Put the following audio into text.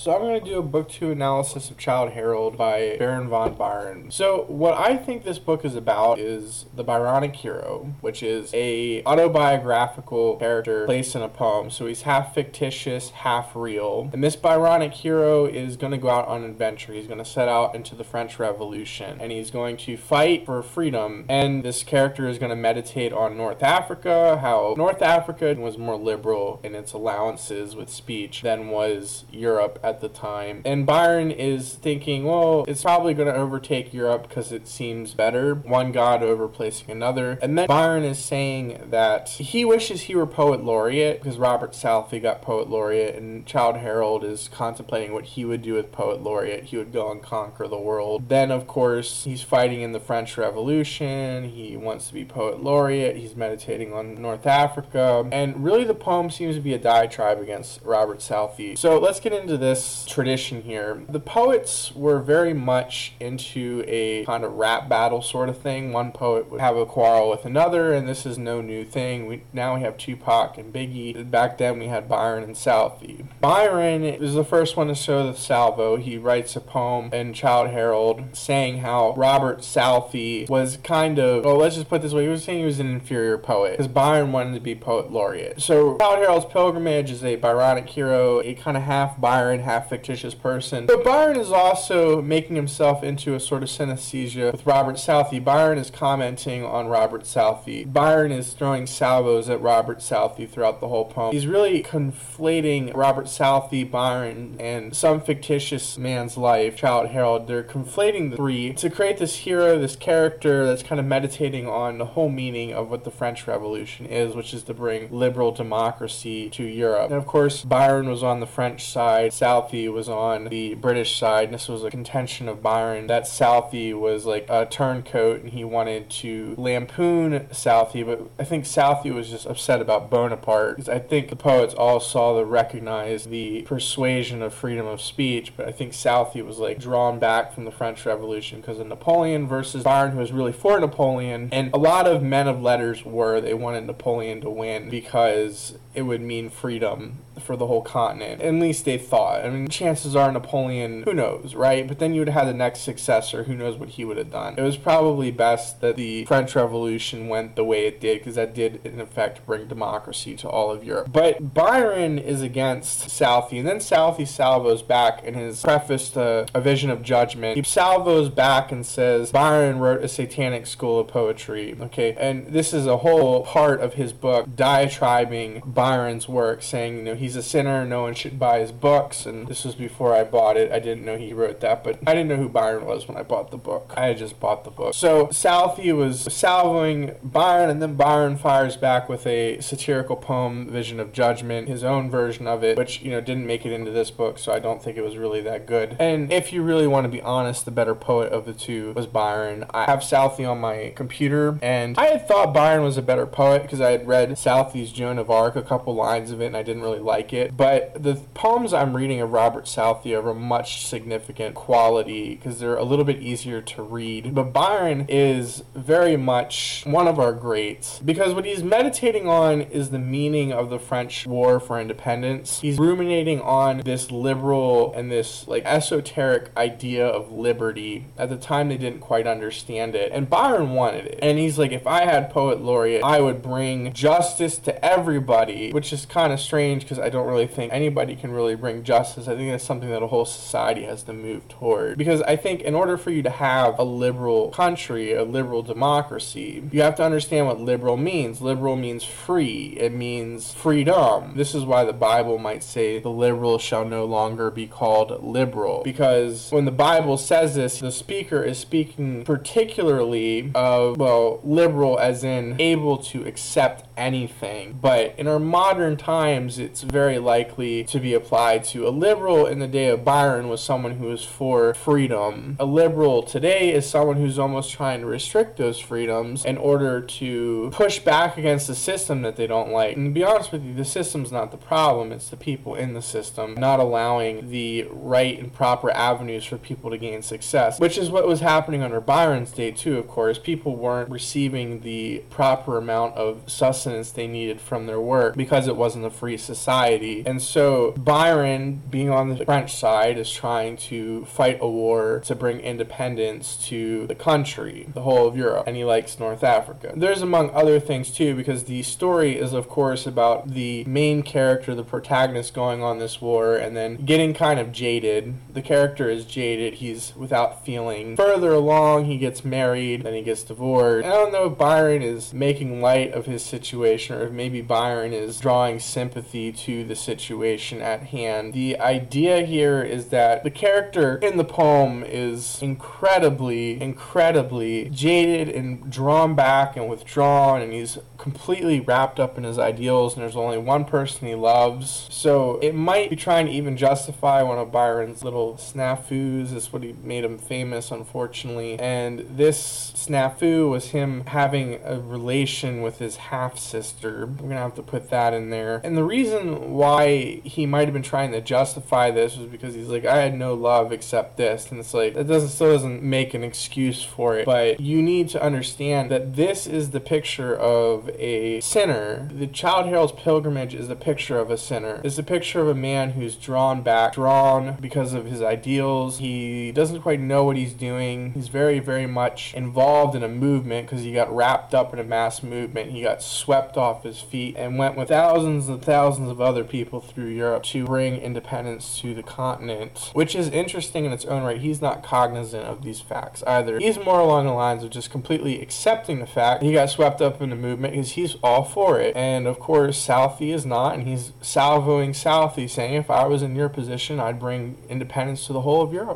So I'm going to do a book two analysis of Childe Harold by Baron von Byron. So what I think this book is about is the Byronic hero, which is a autobiographical character placed in a poem. So he's half fictitious, half real. And this Byronic hero is going to go out on an adventure. He's going to set out into the French Revolution and he's going to fight for freedom. And this character is going to meditate on North Africa, how North Africa was more liberal in its allowances with speech than was Europe at the time. And Byron is thinking, well, it's probably going to overtake Europe because it seems better, one god over placing another. And then Byron is saying that he wishes he were poet laureate because Robert Southey got poet laureate, and Childe Harold is contemplating what he would do with poet laureate. He would go and conquer the world. Then, of course, he's fighting in the French Revolution. He wants to be poet laureate. He's meditating on North Africa. And really, the poem seems to be a diatribe against Robert Southey. So let's get into this this tradition here. The poets were very much into a kind of rap battle sort of thing. One poet would have a quarrel with another, and this is no new thing. We now we have Tupac and Biggie. Back then we had Byron and Southey. Byron is the first one to show the salvo. He writes a poem in Childe Harold saying how Robert Southey was kind of well, let's just put this way. He was saying he was an inferior poet because Byron wanted to be poet laureate. So Childe Harold's pilgrimage is a Byronic hero, a kind of half Byron, half fictitious person. But Byron is also making himself into a sort of synesthesia with Robert Southey. Byron is commenting on Robert Southey. Byron is throwing salvos at Robert Southey throughout the whole poem. He's really conflating Robert Southey, Byron, and some fictitious man's life, Childe Harold. They're conflating the three to create this hero, this character that's kind of meditating on the whole meaning of what the French Revolution is, which is to bring liberal democracy to Europe. And of course, Byron was on the French side, Southey was on the British side. And this was a contention of Byron that Southey was like a turncoat and he wanted to lampoon Southey, but I think Southey was just upset about Bonaparte because I think the poets all saw the recognize the persuasion of freedom of speech, but I think Southey was like drawn back from the French Revolution because of Napoleon versus Byron, who was really for Napoleon. And a lot of men of letters were they wanted Napoleon to win because it would mean freedom for the whole continent. At least they thought. I mean, chances are Napoleon, who knows, right? But then you would have had the next successor, who knows what he would have done. It was probably best that the French Revolution went the way it did, because that did, in effect, bring democracy to all of Europe. But Byron is against Southey, and then Southey salvos back in his preface to A Vision of Judgment. He salvos back and says Byron wrote a satanic school of poetry, okay? And this is a whole part of his book diatribing Byron's work, saying, you know, he's a sinner, no one should buy his books, and this was before I bought it. I didn't know he wrote that, but I didn't know who Byron was when I bought the book. I had just bought the book. So Southey was salvoing Byron, and then Byron fires back with a satirical poem, Vision of Judgment, his own version of it, which, you know, didn't make it into this book, so I don't think it was really that good. And if you really want to be honest, the better poet of the two was Byron. I have Southey on my computer, and I had thought Byron was a better poet because I had read Southey's Joan of Arc, a couple lines of it, and I didn't really like it. But the poems I'm reading of Robert Southey are of much significant quality because they're a little bit easier to read. But Byron is very much one of our greats because what he's meditating on is the meaning of the French War for Independence. He's ruminating on this liberal and this like esoteric idea of liberty. At the time, they didn't quite understand it, and Byron wanted it. And he's like, if I had poet laureate, I would bring justice to everybody, which is kind of strange because I don't really think anybody can really bring justice. I think that's something that a whole society has to move toward. Because I think in order for you to have a liberal country, a liberal democracy, you have to understand what liberal means. Liberal means free, it means freedom. This is why the Bible might say the liberal shall no longer be called liberal. Because when the Bible says this, the speaker is speaking particularly of, well, liberal as in able to accept anything. But in our modern times, it's very likely to be applied to a liberal in the day of Byron was someone who was for freedom. A liberal today is someone who's almost trying to restrict those freedoms in order to push back against the system that they don't like. And to be honest with you, the system's not the problem, it's the people in the system not allowing the right and proper avenues for people to gain success, which is what was happening under Byron's day, too, of course. People weren't receiving the proper amount of sustenance sustenance they needed from their work because it wasn't a free society. And so Byron, being on the French side, is trying to fight a war to bring independence to the country, the whole of Europe, and he likes North Africa. There's among other things too, because the story is, of course, about the main character, the protagonist, going on this war and then getting kind of jaded. The character is jaded, he's without feeling. Further along, he gets married, then he gets divorced. I don't know if Byron is making light of his situation or if maybe Byron is drawing sympathy to the situation at hand. The idea here is that the character in the poem is incredibly, incredibly jaded and drawn back and withdrawn, and he's completely wrapped up in his ideals, and there's only one person he loves. So it might be trying to even justify one of Byron's little snafus. Is what he made him famous, unfortunately. And this snafu was him having a relation with his half sister. We're gonna have to put that in there. And the reason why he might have been trying to justify this was because he's like, I had no love except this, and it's like that doesn't still doesn't make an excuse for it. But you need to understand that this is the picture of a sinner. The Childe Harold's pilgrimage is the picture of a sinner. It's a picture of a man who's drawn back, drawn because of his ideals. He doesn't quite know what he's doing. He's very, very much involved in a movement because he got wrapped up in a mass movement. He got swept off his feet and went with thousands and thousands of other people through Europe to bring independence to the continent, which is interesting in its own right. He's not cognizant of these facts either. He's more along the lines of just completely accepting the fact he got swept up in the movement because he's all for it. And of course, Southey is not, and he's salvoing Southey, saying, if I was in your position, I'd bring independence to the whole of Europe.